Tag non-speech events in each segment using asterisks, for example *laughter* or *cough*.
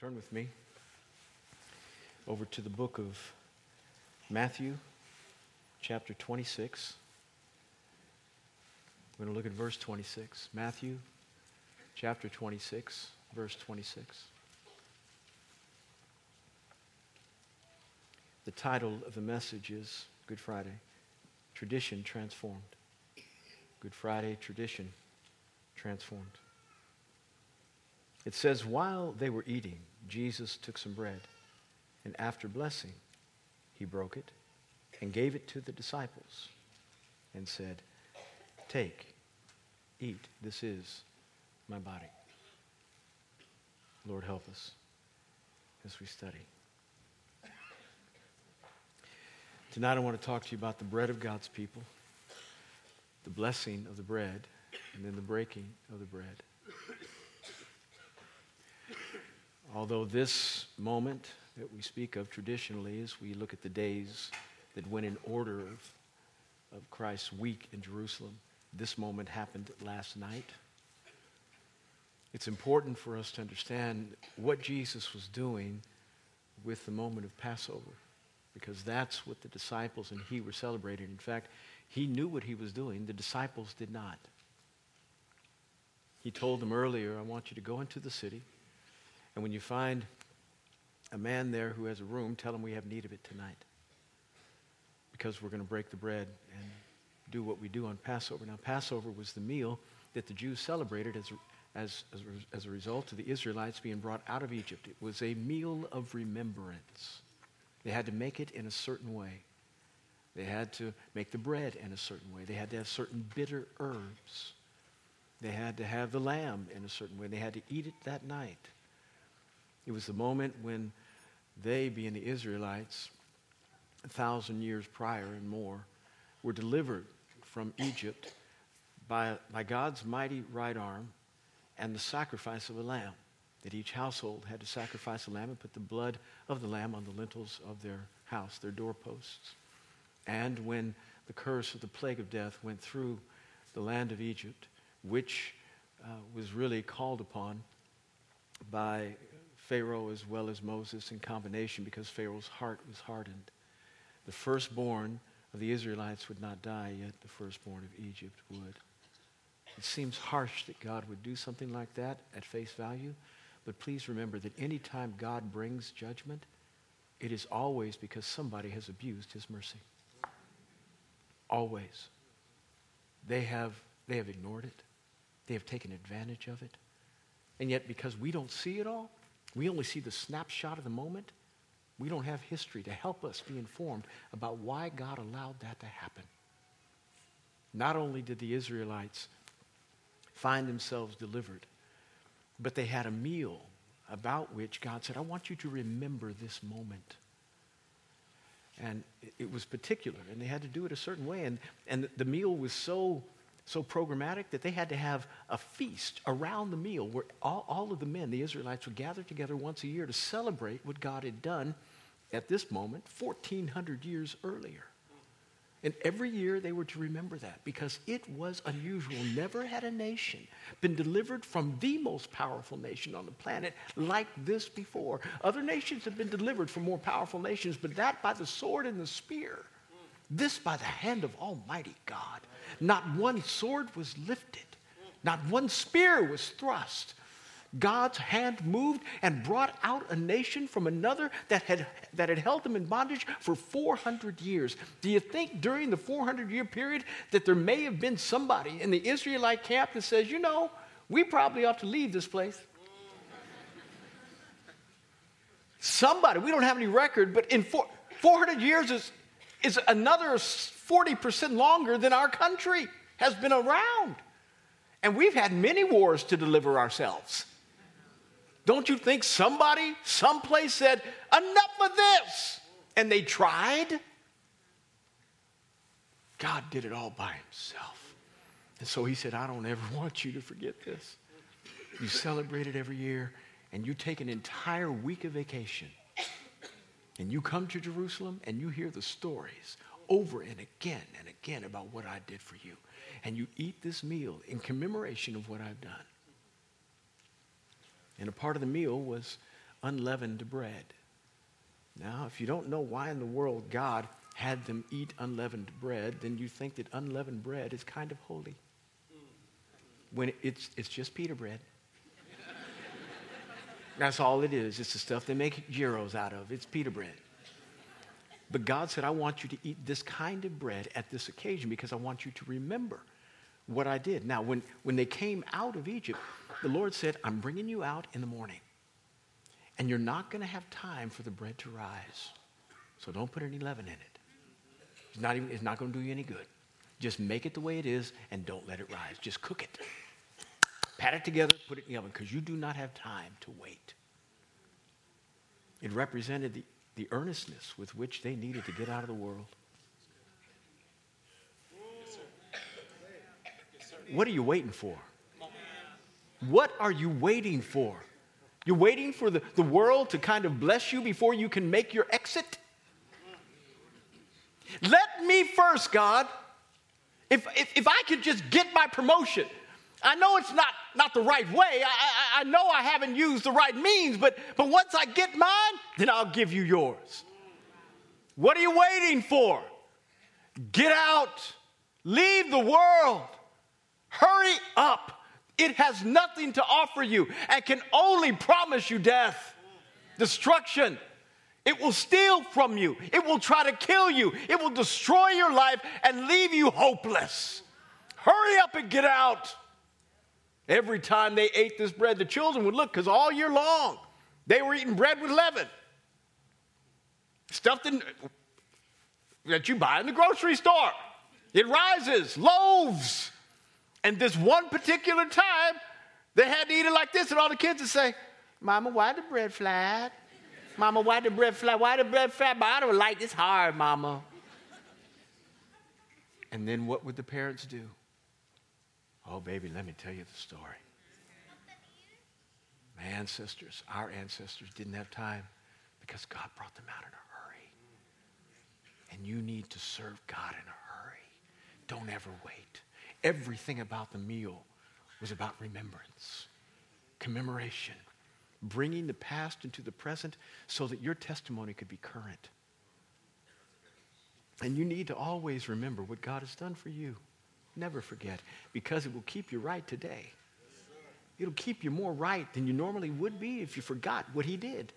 Turn with me over to the book of Matthew, chapter 26. We're going to look at verse 26. Matthew, chapter 26, verse 26. The title of the message is Good Friday Tradition Transformed. Good Friday, Tradition Transformed. It says, While they were eating, Jesus took some bread, and after blessing, he broke it and gave it to the disciples and said, Take, eat, this is my body. Lord, help us as we study. Tonight, I want to talk to you about the bread of God's people, the blessing of the bread, and then the breaking of the bread. Although this moment that we speak of traditionally, as we look at the days that went in order of, of Christ's week in Jerusalem, this moment happened last night. It's important for us to understand what Jesus was doing with the moment of Passover, because that's what the disciples and he were celebrating. In fact, he knew what he was doing, the disciples did not. He told them earlier, I want you to go into the city, and when you find a man there who has a room, tell him we have need of it tonight. Because we're going to break the bread and do what we do on Passover. Now, Passover was the meal that the Jews celebrated as, as, as, as a result of the Israelites being brought out of Egypt. It was a meal of remembrance. They had to make it in a certain way. They had to make the bread in a certain way. They had to have certain bitter herbs. They had to have the lamb in a certain way. They had to eat it that night. It was the moment when they, being the Israelites, a thousand years prior and more, were delivered from Egypt by, by God's mighty right arm and the sacrifice of a lamb. That each household had to sacrifice a lamb and put the blood of the lamb on the lintels of their house, their doorposts. And when the curse of the plague of death went through the land of Egypt, which uh, was really called upon by Pharaoh as well as Moses in combination because Pharaoh's heart was hardened. The firstborn of the Israelites would not die, yet the firstborn of Egypt would. It seems harsh that God would do something like that at face value, but please remember that anytime God brings judgment, it is always because somebody has abused his mercy. Always. They have, they have ignored it. They have taken advantage of it. And yet, because we don't see it all, we only see the snapshot of the moment. We don't have history to help us be informed about why God allowed that to happen. Not only did the Israelites find themselves delivered, but they had a meal about which God said, I want you to remember this moment. And it was particular, and they had to do it a certain way. And, and the meal was so so programmatic that they had to have a feast around the meal where all, all of the men, the Israelites, would gather together once a year to celebrate what God had done at this moment 1,400 years earlier. And every year they were to remember that because it was unusual. Never had a nation been delivered from the most powerful nation on the planet like this before. Other nations have been delivered from more powerful nations, but that by the sword and the spear. This by the hand of Almighty God. Not one sword was lifted, not one spear was thrust. God's hand moved and brought out a nation from another that had, that had held them in bondage for 400 years. Do you think during the 400 year period that there may have been somebody in the Israelite camp that says, you know, we probably ought to leave this place? Somebody, we don't have any record, but in four, 400 years is, is another 40% longer than our country has been around. And we've had many wars to deliver ourselves. Don't you think somebody, someplace said, enough of this? And they tried? God did it all by himself. And so he said, I don't ever *laughs* want you to forget this. You celebrate it every year, and you take an entire week of vacation, and you come to Jerusalem and you hear the stories over and again and again about what I did for you. And you eat this meal in commemoration of what I've done. And a part of the meal was unleavened bread. Now, if you don't know why in the world God had them eat unleavened bread, then you think that unleavened bread is kind of holy. When it's, it's just pita bread. That's all it is. It's the stuff they make gyros out of. It's pita bread. But God said, I want you to eat this kind of bread at this occasion because I want you to remember what I did. Now, when, when they came out of Egypt, the Lord said, I'm bringing you out in the morning. And you're not going to have time for the bread to rise. So don't put any leaven in it. It's not, it's not going to do you any good. Just make it the way it is and don't let it rise. Just cook it. Pat it together, put it in the oven because you do not have time to wait. It represented the the earnestness with which they needed to get out of the world. What are you waiting for? What are you waiting for? You're waiting for the, the world to kind of bless you before you can make your exit? Let me first, God. If, if, if I could just get my promotion, I know it's not, not the right way. I, I, I know I haven't used the right means, but, but once I get mine, then I'll give you yours. What are you waiting for? Get out, leave the world, hurry up. It has nothing to offer you and can only promise you death, destruction. It will steal from you. It will try to kill you. It will destroy your life and leave you hopeless. Hurry up and get out. Every time they ate this bread, the children would look because all year long they were eating bread with leaven. Stuff that you buy in the grocery store. It rises, loaves. And this one particular time, they had to eat it like this, and all the kids would say, Mama, why the bread flat? Mama, why the bread flat? Why the bread flat? But I don't like this hard, Mama. And then what would the parents do? Oh, baby, let me tell you the story. My ancestors, our ancestors, didn't have time because God brought them out in a hurry. And you need to serve God in a hurry. Don't ever wait. Everything about the meal was about remembrance, commemoration, bringing the past into the present so that your testimony could be current. And you need to always remember what God has done for you. Never forget, because it will keep you right today. It'll keep you more right than you normally would be if you forgot what he did.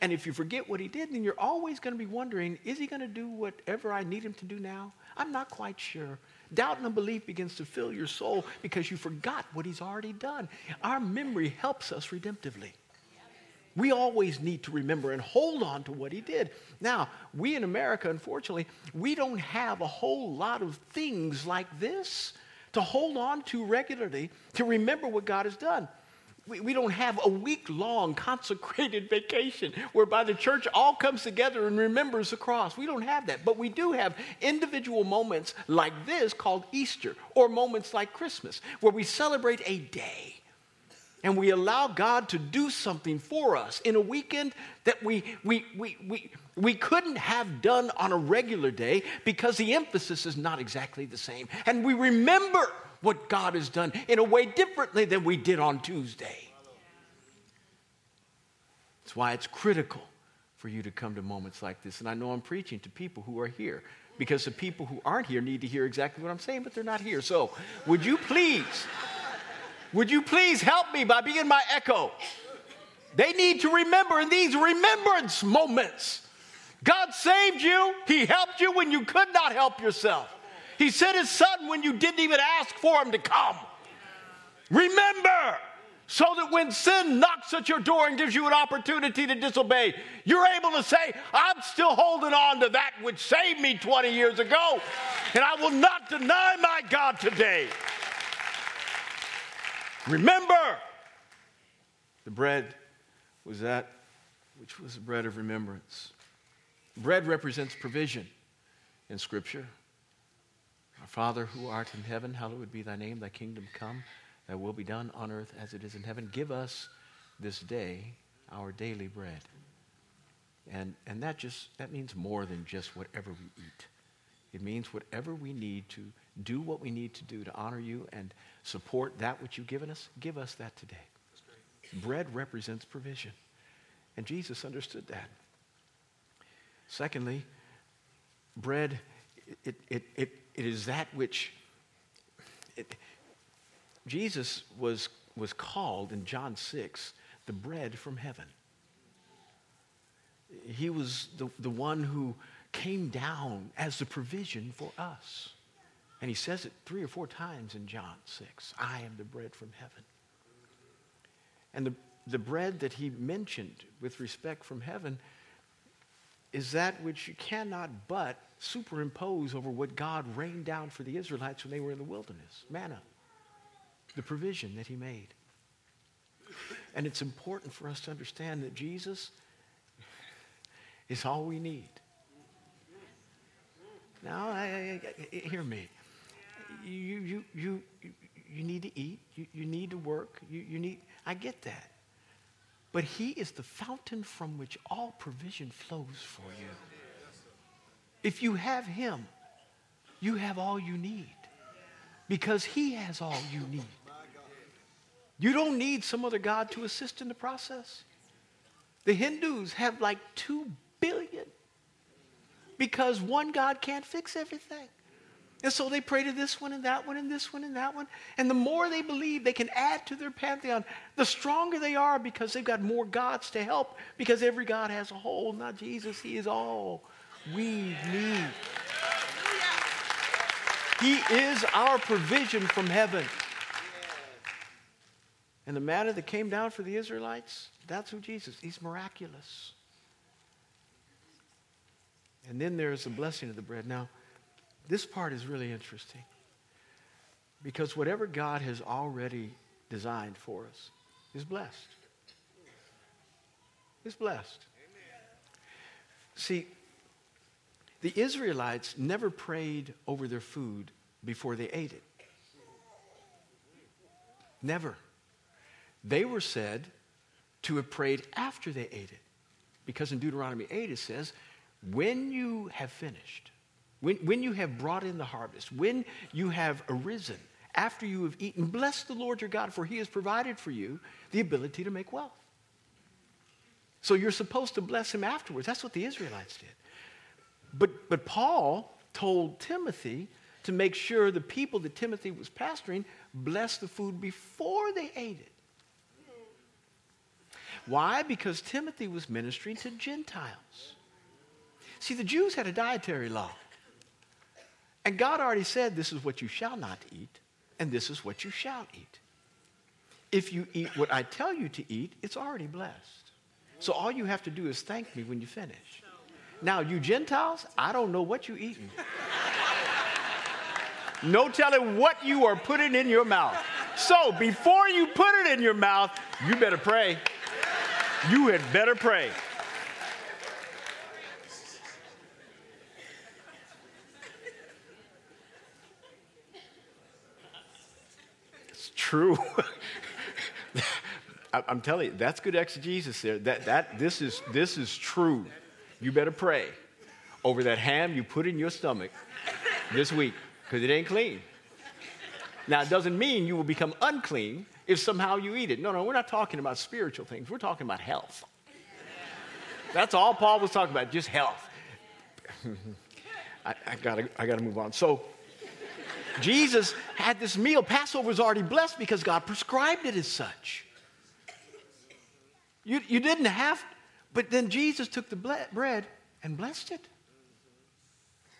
And if you forget what he did, then you're always going to be wondering, is he going to do whatever I need him to do now? I'm not quite sure. Doubt and unbelief begins to fill your soul because you forgot what he's already done. Our memory helps us redemptively. We always need to remember and hold on to what he did. Now, we in America, unfortunately, we don't have a whole lot of things like this to hold on to regularly to remember what God has done. We, we don't have a week long consecrated *laughs* vacation whereby the church all comes together and remembers the cross. We don't have that. But we do have individual moments like this called Easter or moments like Christmas where we celebrate a day and we allow God to do something for us in a weekend that we, we, we, we, we couldn't have done on a regular day because the emphasis is not exactly the same. And we remember what God has done in a way differently than we did on Tuesday. That's why it's critical for you to come to moments like this. And I know I'm preaching to people who are here because the people who aren't here need to hear exactly what I'm saying, but they're not here. So, would you please? Would you please help me by being my echo? They need to remember in these remembrance moments. God saved you, He helped you when you could not help yourself. He sent His Son when you didn't even ask for Him to come. Remember, so that when sin knocks at your door and gives you an opportunity to disobey, you're able to say, I'm still holding on to that which saved me 20 years ago, and I will not deny my God today. Remember, the bread was that which was the bread of remembrance. Bread represents provision in Scripture. Our Father who art in heaven, hallowed be thy name, thy kingdom come, thy will be done on earth as it is in heaven. Give us this day our daily bread. And, and that just that means more than just whatever we eat. It means whatever we need to do what we need to do to honor you and support that which you've given us, give us that today. Bread represents provision. And Jesus understood that. Secondly, bread, it, it, it, it is that which it, Jesus was, was called in John 6 the bread from heaven. He was the, the one who came down as the provision for us. And he says it three or four times in John 6 I am the bread from heaven. And the, the bread that he mentioned with respect from heaven is that which you cannot but superimpose over what God rained down for the Israelites when they were in the wilderness manna, the provision that he made. And it's important for us to understand that Jesus is all we need. Now, I, I, I, hear me. You, you, you, you need to eat. You, you need to work. You, you need, I get that. But he is the fountain from which all provision flows for you. If you have him, you have all you need because he has all you need. You don't need some other God to assist in the process. The Hindus have like 2 billion because one God can't fix everything. And so they pray to this one and that one and this one and that one. And the more they believe they can add to their pantheon, the stronger they are because they've got more gods to help because every God has a whole, not Jesus. He is all we need. He is our provision from heaven. And the manna that came down for the Israelites, that's who Jesus. He's miraculous. And then there's the blessing of the bread. Now, this part is really interesting because whatever God has already designed for us is blessed. Is blessed. See, the Israelites never prayed over their food before they ate it. Never. They were said to have prayed after they ate it. Because in Deuteronomy 8 it says, when you have finished, when, when you have brought in the harvest, when you have arisen, after you have eaten, bless the Lord your God, for he has provided for you the ability to make wealth. So you're supposed to bless him afterwards. That's what the Israelites did. But, but Paul told Timothy to make sure the people that Timothy was pastoring blessed the food before they ate it. Why? Because Timothy was ministering to Gentiles. See, the Jews had a dietary law. And God already said, This is what you shall not eat, and this is what you shall eat. If you eat what I tell you to eat, it's already blessed. So all you have to do is thank me when you finish. Now, you Gentiles, I don't know what you're eating. No telling what you are putting in your mouth. So before you put it in your mouth, you better pray. You had better pray. True. *laughs* I'm telling you, that's good exegesis there. That, that, this, is, this is true. You better pray over that ham you put in your stomach this week because it ain't clean. Now, it doesn't mean you will become unclean if somehow you eat it. No, no, we're not talking about spiritual things. We're talking about health. That's all Paul was talking about, just health. *laughs* I, I, gotta, I gotta move on. So, Jesus had this meal. Passover was already blessed because God prescribed it as such. You, you didn't have, but then Jesus took the ble- bread and blessed it.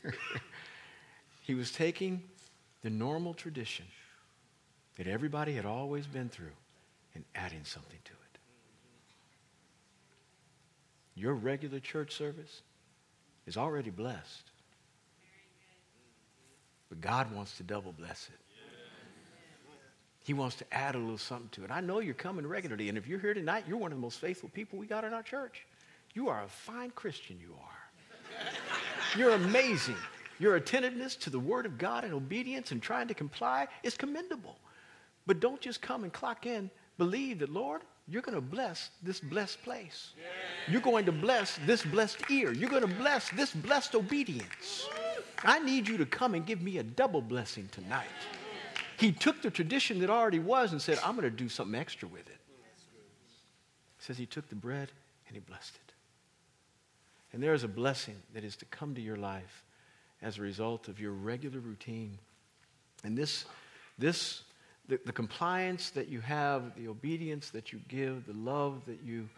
*laughs* he was taking the normal tradition that everybody had always been through and adding something to it. Your regular church service is already blessed. But God wants to double bless it. He wants to add a little something to it. I know you're coming regularly, and if you're here tonight, you're one of the most faithful people we got in our church. You are a fine Christian, you are. You're amazing. Your attentiveness to the Word of God and obedience and trying to comply is commendable. But don't just come and clock in. Believe that, Lord, you're going to bless this blessed place. You're going to bless this blessed ear. You're going to bless this blessed obedience. I need you to come and give me a double blessing tonight. He took the tradition that already was and said, I'm going to do something extra with it. He says he took the bread and he blessed it. And there is a blessing that is to come to your life as a result of your regular routine. And this, this the, the compliance that you have, the obedience that you give, the love that you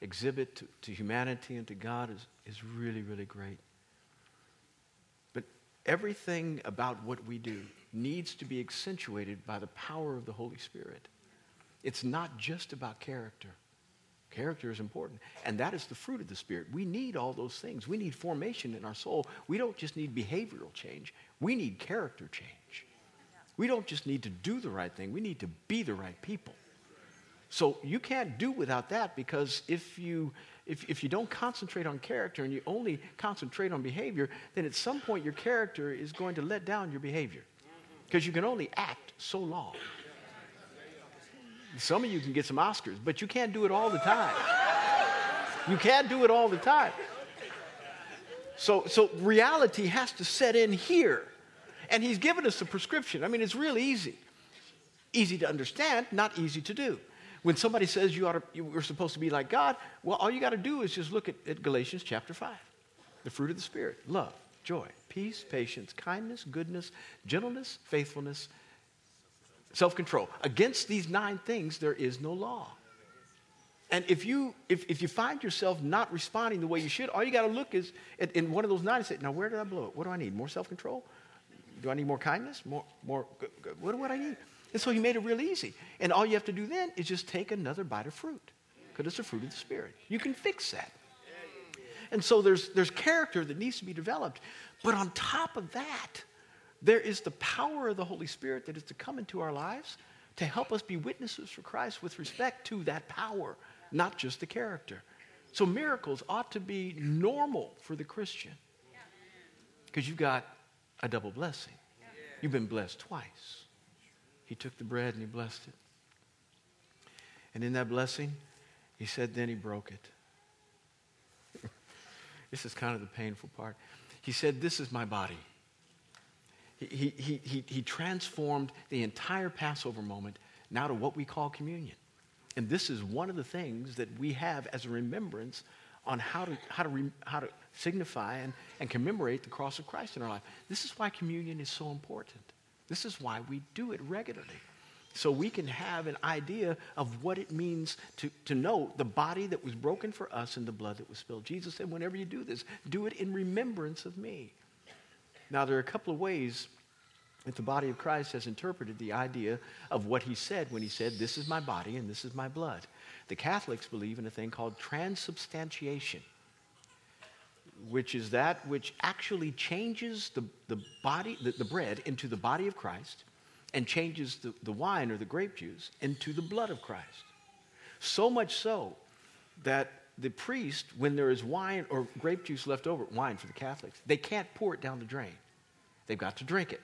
exhibit to, to humanity and to God is, is really, really great. Everything about what we do needs to be accentuated by the power of the Holy Spirit. It's not just about character. Character is important. And that is the fruit of the Spirit. We need all those things. We need formation in our soul. We don't just need behavioral change, we need character change. We don't just need to do the right thing, we need to be the right people. So you can't do without that because if you, if, if you don't concentrate on character and you only concentrate on behavior, then at some point your character is going to let down your behavior because you can only act so long. Some of you can get some Oscars, but you can't do it all the time. You can't do it all the time. So, so reality has to set in here. And he's given us a prescription. I mean, it's real easy. Easy to understand, not easy to do. When somebody says you, ought to, you are supposed to be like God, well, all you got to do is just look at, at Galatians chapter 5. The fruit of the Spirit love, joy, peace, patience, kindness, goodness, gentleness, faithfulness, self control. Against these nine things, there is no law. And if you, if, if you find yourself not responding the way you should, all you got to look is at, in one of those nine and say, now where did I blow it? What do I need? More self control? Do I need more kindness? More, more, what do I need? And so he made it real easy. And all you have to do then is just take another bite of fruit because it's the fruit of the Spirit. You can fix that. And so there's, there's character that needs to be developed. But on top of that, there is the power of the Holy Spirit that is to come into our lives to help us be witnesses for Christ with respect to that power, not just the character. So miracles ought to be normal for the Christian because you've got a double blessing. You've been blessed twice. He took the bread and he blessed it. And in that blessing, he said, then he broke it. *laughs* this is kind of the painful part. He said, This is my body he, he, he, he transformed the entire Passover moment now to what we call communion. And this is one of the things that we have as a remembrance on how to, how to, how to signify and, and commemorate the cross of Christ in our life. This is why communion is so important. This is why we do it regularly. So we can have an idea of what it means to, to know the body that was broken for us and the blood that was spilled. Jesus said, whenever you do this, do it in remembrance of me. Now, there are a couple of ways that the body of Christ has interpreted the idea of what he said when he said, This is my body and this is my blood. The Catholics believe in a thing called transubstantiation, which is that which actually changes the, the body, the, the bread into the body of Christ and changes the, the wine or the grape juice into the blood of Christ. So much so that the priest, when there is wine or grape juice left over, wine for the Catholics, they can't pour it down the drain. They've got to drink it.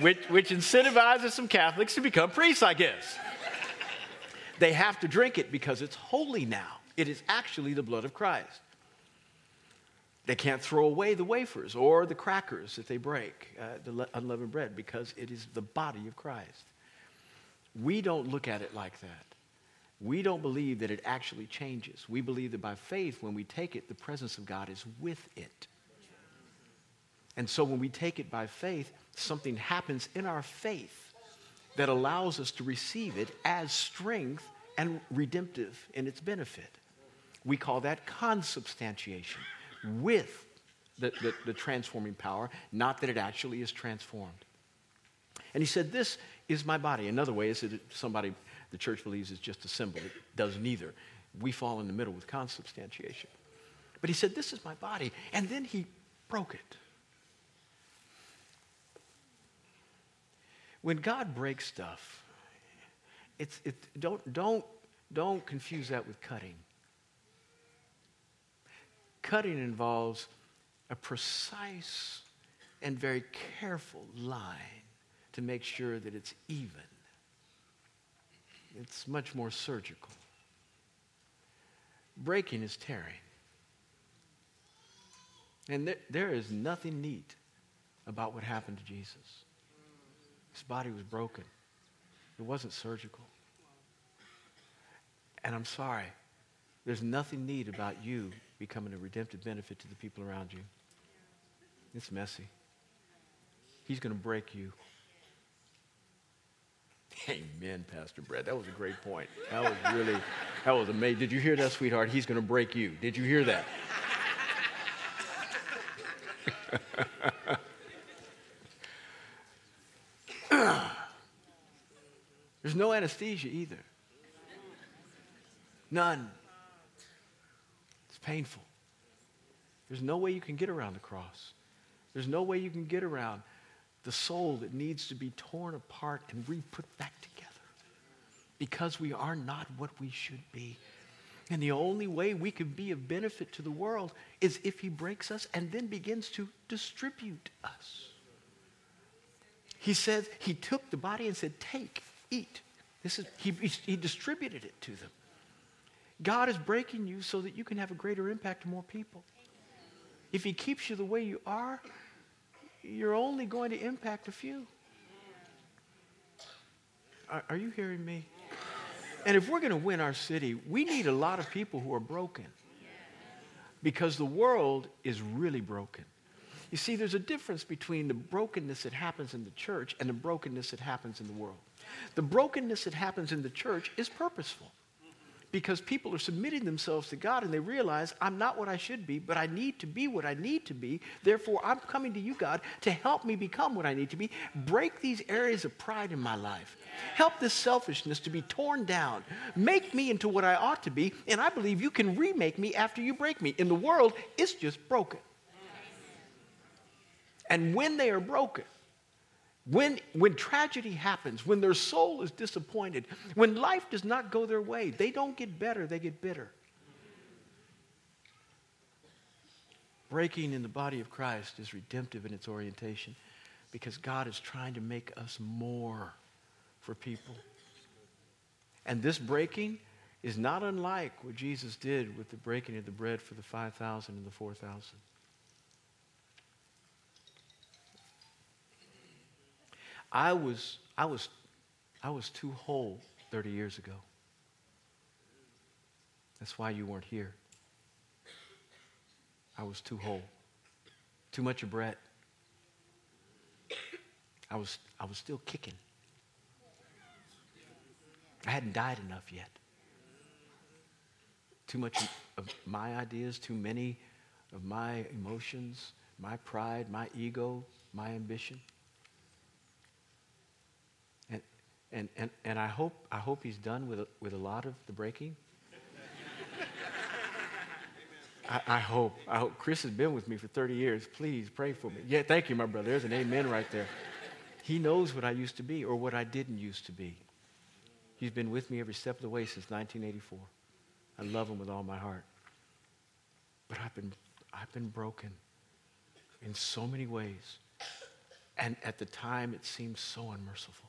which, which incentivizes some Catholics to become priests, I guess. They have to drink it because it's holy now. It is actually the blood of Christ. They can't throw away the wafers or the crackers that they break, uh, the unleavened bread, because it is the body of Christ. We don't look at it like that. We don't believe that it actually changes. We believe that by faith, when we take it, the presence of God is with it. And so when we take it by faith, something happens in our faith that allows us to receive it as strength and redemptive in its benefit. We call that consubstantiation with the, the, the, transforming power, not that it actually is transformed. And he said, This is my body. Another way is that somebody the church believes is just a symbol. It does neither. We fall in the middle with consubstantiation. But he said, This is my body. And then he broke it. When God breaks stuff, it's, it, don't, don't, don't confuse that with cutting. Cutting involves a precise and very careful line to make sure that it's even. It's much more surgical. Breaking is tearing. And there, there is nothing neat about what happened to Jesus. His body was broken. It wasn't surgical. And I'm sorry, there's nothing neat about you becoming a redemptive benefit to the people around you. It's messy. He's going to break you. Amen, Pastor Brett. That was a great point. That was really, that was amazing. Did you hear that, sweetheart? He's going to break you. Did you hear that? *laughs* no anesthesia either. None. It's painful. There's no way you can get around the cross. There's no way you can get around the soul that needs to be torn apart and re-put back together because we are not what we should be. And the only way we can be of benefit to the world is if he breaks us and then begins to distribute us. He says, he took the body and said, Take, eat. This is, he, he distributed it to them. God is breaking you so that you can have a greater impact to more people. If he keeps you the way you are, you're only going to impact a few. Are, are you hearing me? And if we're going to win our city, we need a lot of people who are broken. Because the world is really broken. You see, there's a difference between the brokenness that happens in the church and the brokenness that happens in the world. The brokenness that happens in the church is purposeful because people are submitting themselves to God and they realize I'm not what I should be, but I need to be what I need to be. Therefore, I'm coming to you, God, to help me become what I need to be. Break these areas of pride in my life. Help this selfishness to be torn down. Make me into what I ought to be, and I believe you can remake me after you break me. In the world, it's just broken. And when they are broken, when, when tragedy happens, when their soul is disappointed, when life does not go their way, they don't get better, they get bitter. Breaking in the body of Christ is redemptive in its orientation because God is trying to make us more for people. And this breaking is not unlike what Jesus did with the breaking of the bread for the 5,000 and the 4,000. I was, I was, I was too whole 30 years ago. That's why you weren't here. I was too whole. Too much of Brett. I was, I was still kicking. I hadn't died enough yet. Too much of my ideas, too many of my emotions, my pride, my ego, my ambition. And, and, and I, hope, I hope he's done with a, with a lot of the breaking. I, I, hope. I hope. Chris has been with me for 30 years. Please pray for me. Yeah, thank you, my brother. There's an amen right there. He knows what I used to be or what I didn't used to be. He's been with me every step of the way since 1984. I love him with all my heart. But I've been, I've been broken in so many ways. And at the time, it seemed so unmerciful.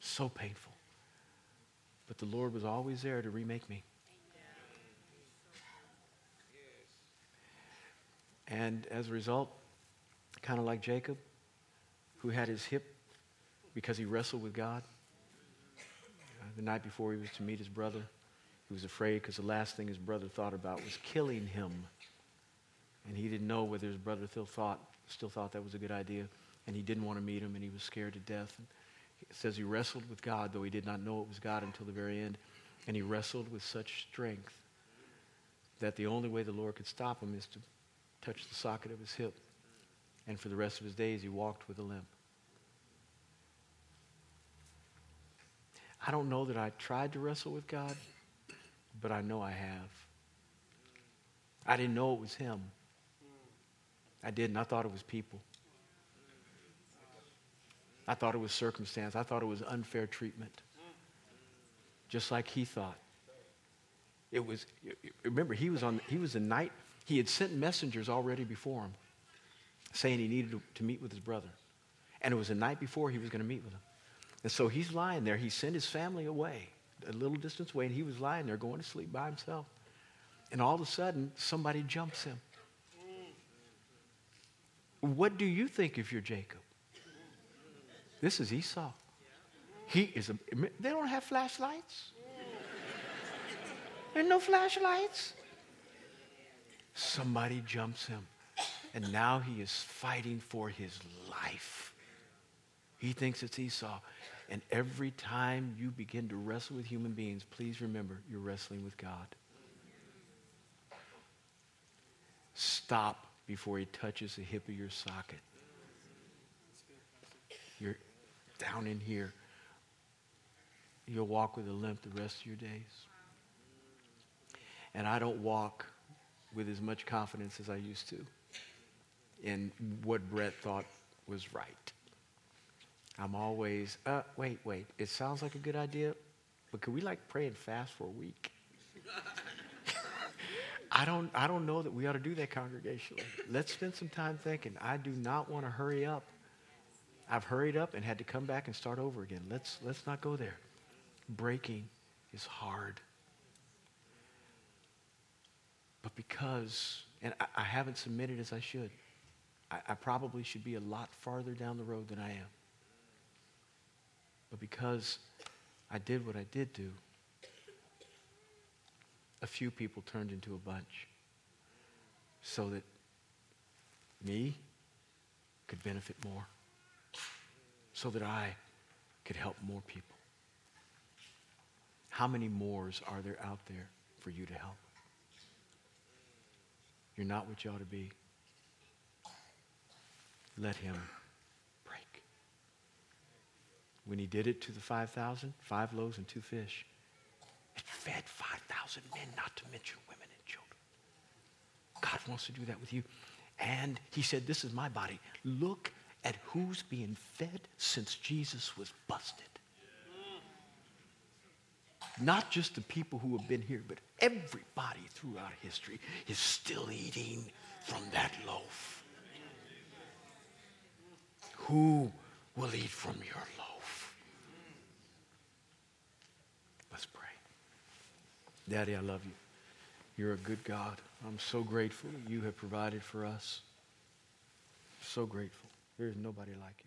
So painful. But the Lord was always there to remake me. And as a result, kind of like Jacob, who had his hip because he wrestled with God. Uh, the night before he was to meet his brother, he was afraid because the last thing his brother thought about was killing him. And he didn't know whether his brother still thought, still thought that was a good idea. And he didn't want to meet him, and he was scared to death. And it says he wrestled with God, though he did not know it was God until the very end. And he wrestled with such strength that the only way the Lord could stop him is to touch the socket of his hip. And for the rest of his days, he walked with a limp. I don't know that I tried to wrestle with God, but I know I have. I didn't know it was him. I didn't. I thought it was people. I thought it was circumstance. I thought it was unfair treatment. Just like he thought. It was, remember, he was on, he was the night, he had sent messengers already before him saying he needed to, to meet with his brother. And it was the night before he was going to meet with him. And so he's lying there. He sent his family away, a little distance away, and he was lying there going to sleep by himself. And all of a sudden, somebody jumps him. What do you think if you're Jacob? This is Esau. He is a, they don't have flashlights. There's no flashlights. Somebody jumps him, and now he is fighting for his life. He thinks it's Esau. And every time you begin to wrestle with human beings, please remember you're wrestling with God. Stop before he touches the hip of your socket. You're down in here. You'll walk with a limp the rest of your days. And I don't walk with as much confidence as I used to in what Brett thought was right. I'm always, uh, wait, wait, it sounds like a good idea, but could we like pray and fast for a week? *laughs* I don't, I don't know that we ought to do that congregationally. Let's spend some time thinking. I do not want to hurry up. I've hurried up and had to come back and start over again. Let's, let's not go there. Breaking is hard. But because, and I, I haven't submitted as I should, I, I probably should be a lot farther down the road than I am. But because I did what I did do, a few people turned into a bunch so that me could benefit more, so that I could help more people. How many mores are there out there for you to help? You're not what you ought to be. Let him break. When he did it to the 5,000, five loaves and two fish, it fed 5,000 men, not to mention women and children. God wants to do that with you. And he said, This is my body. Look at who's being fed since Jesus was busted. Not just the people who have been here, but everybody throughout history is still eating from that loaf. Who will eat from your loaf? Let's pray. Daddy, I love you. You're a good God. I'm so grateful you have provided for us. So grateful. There is nobody like you.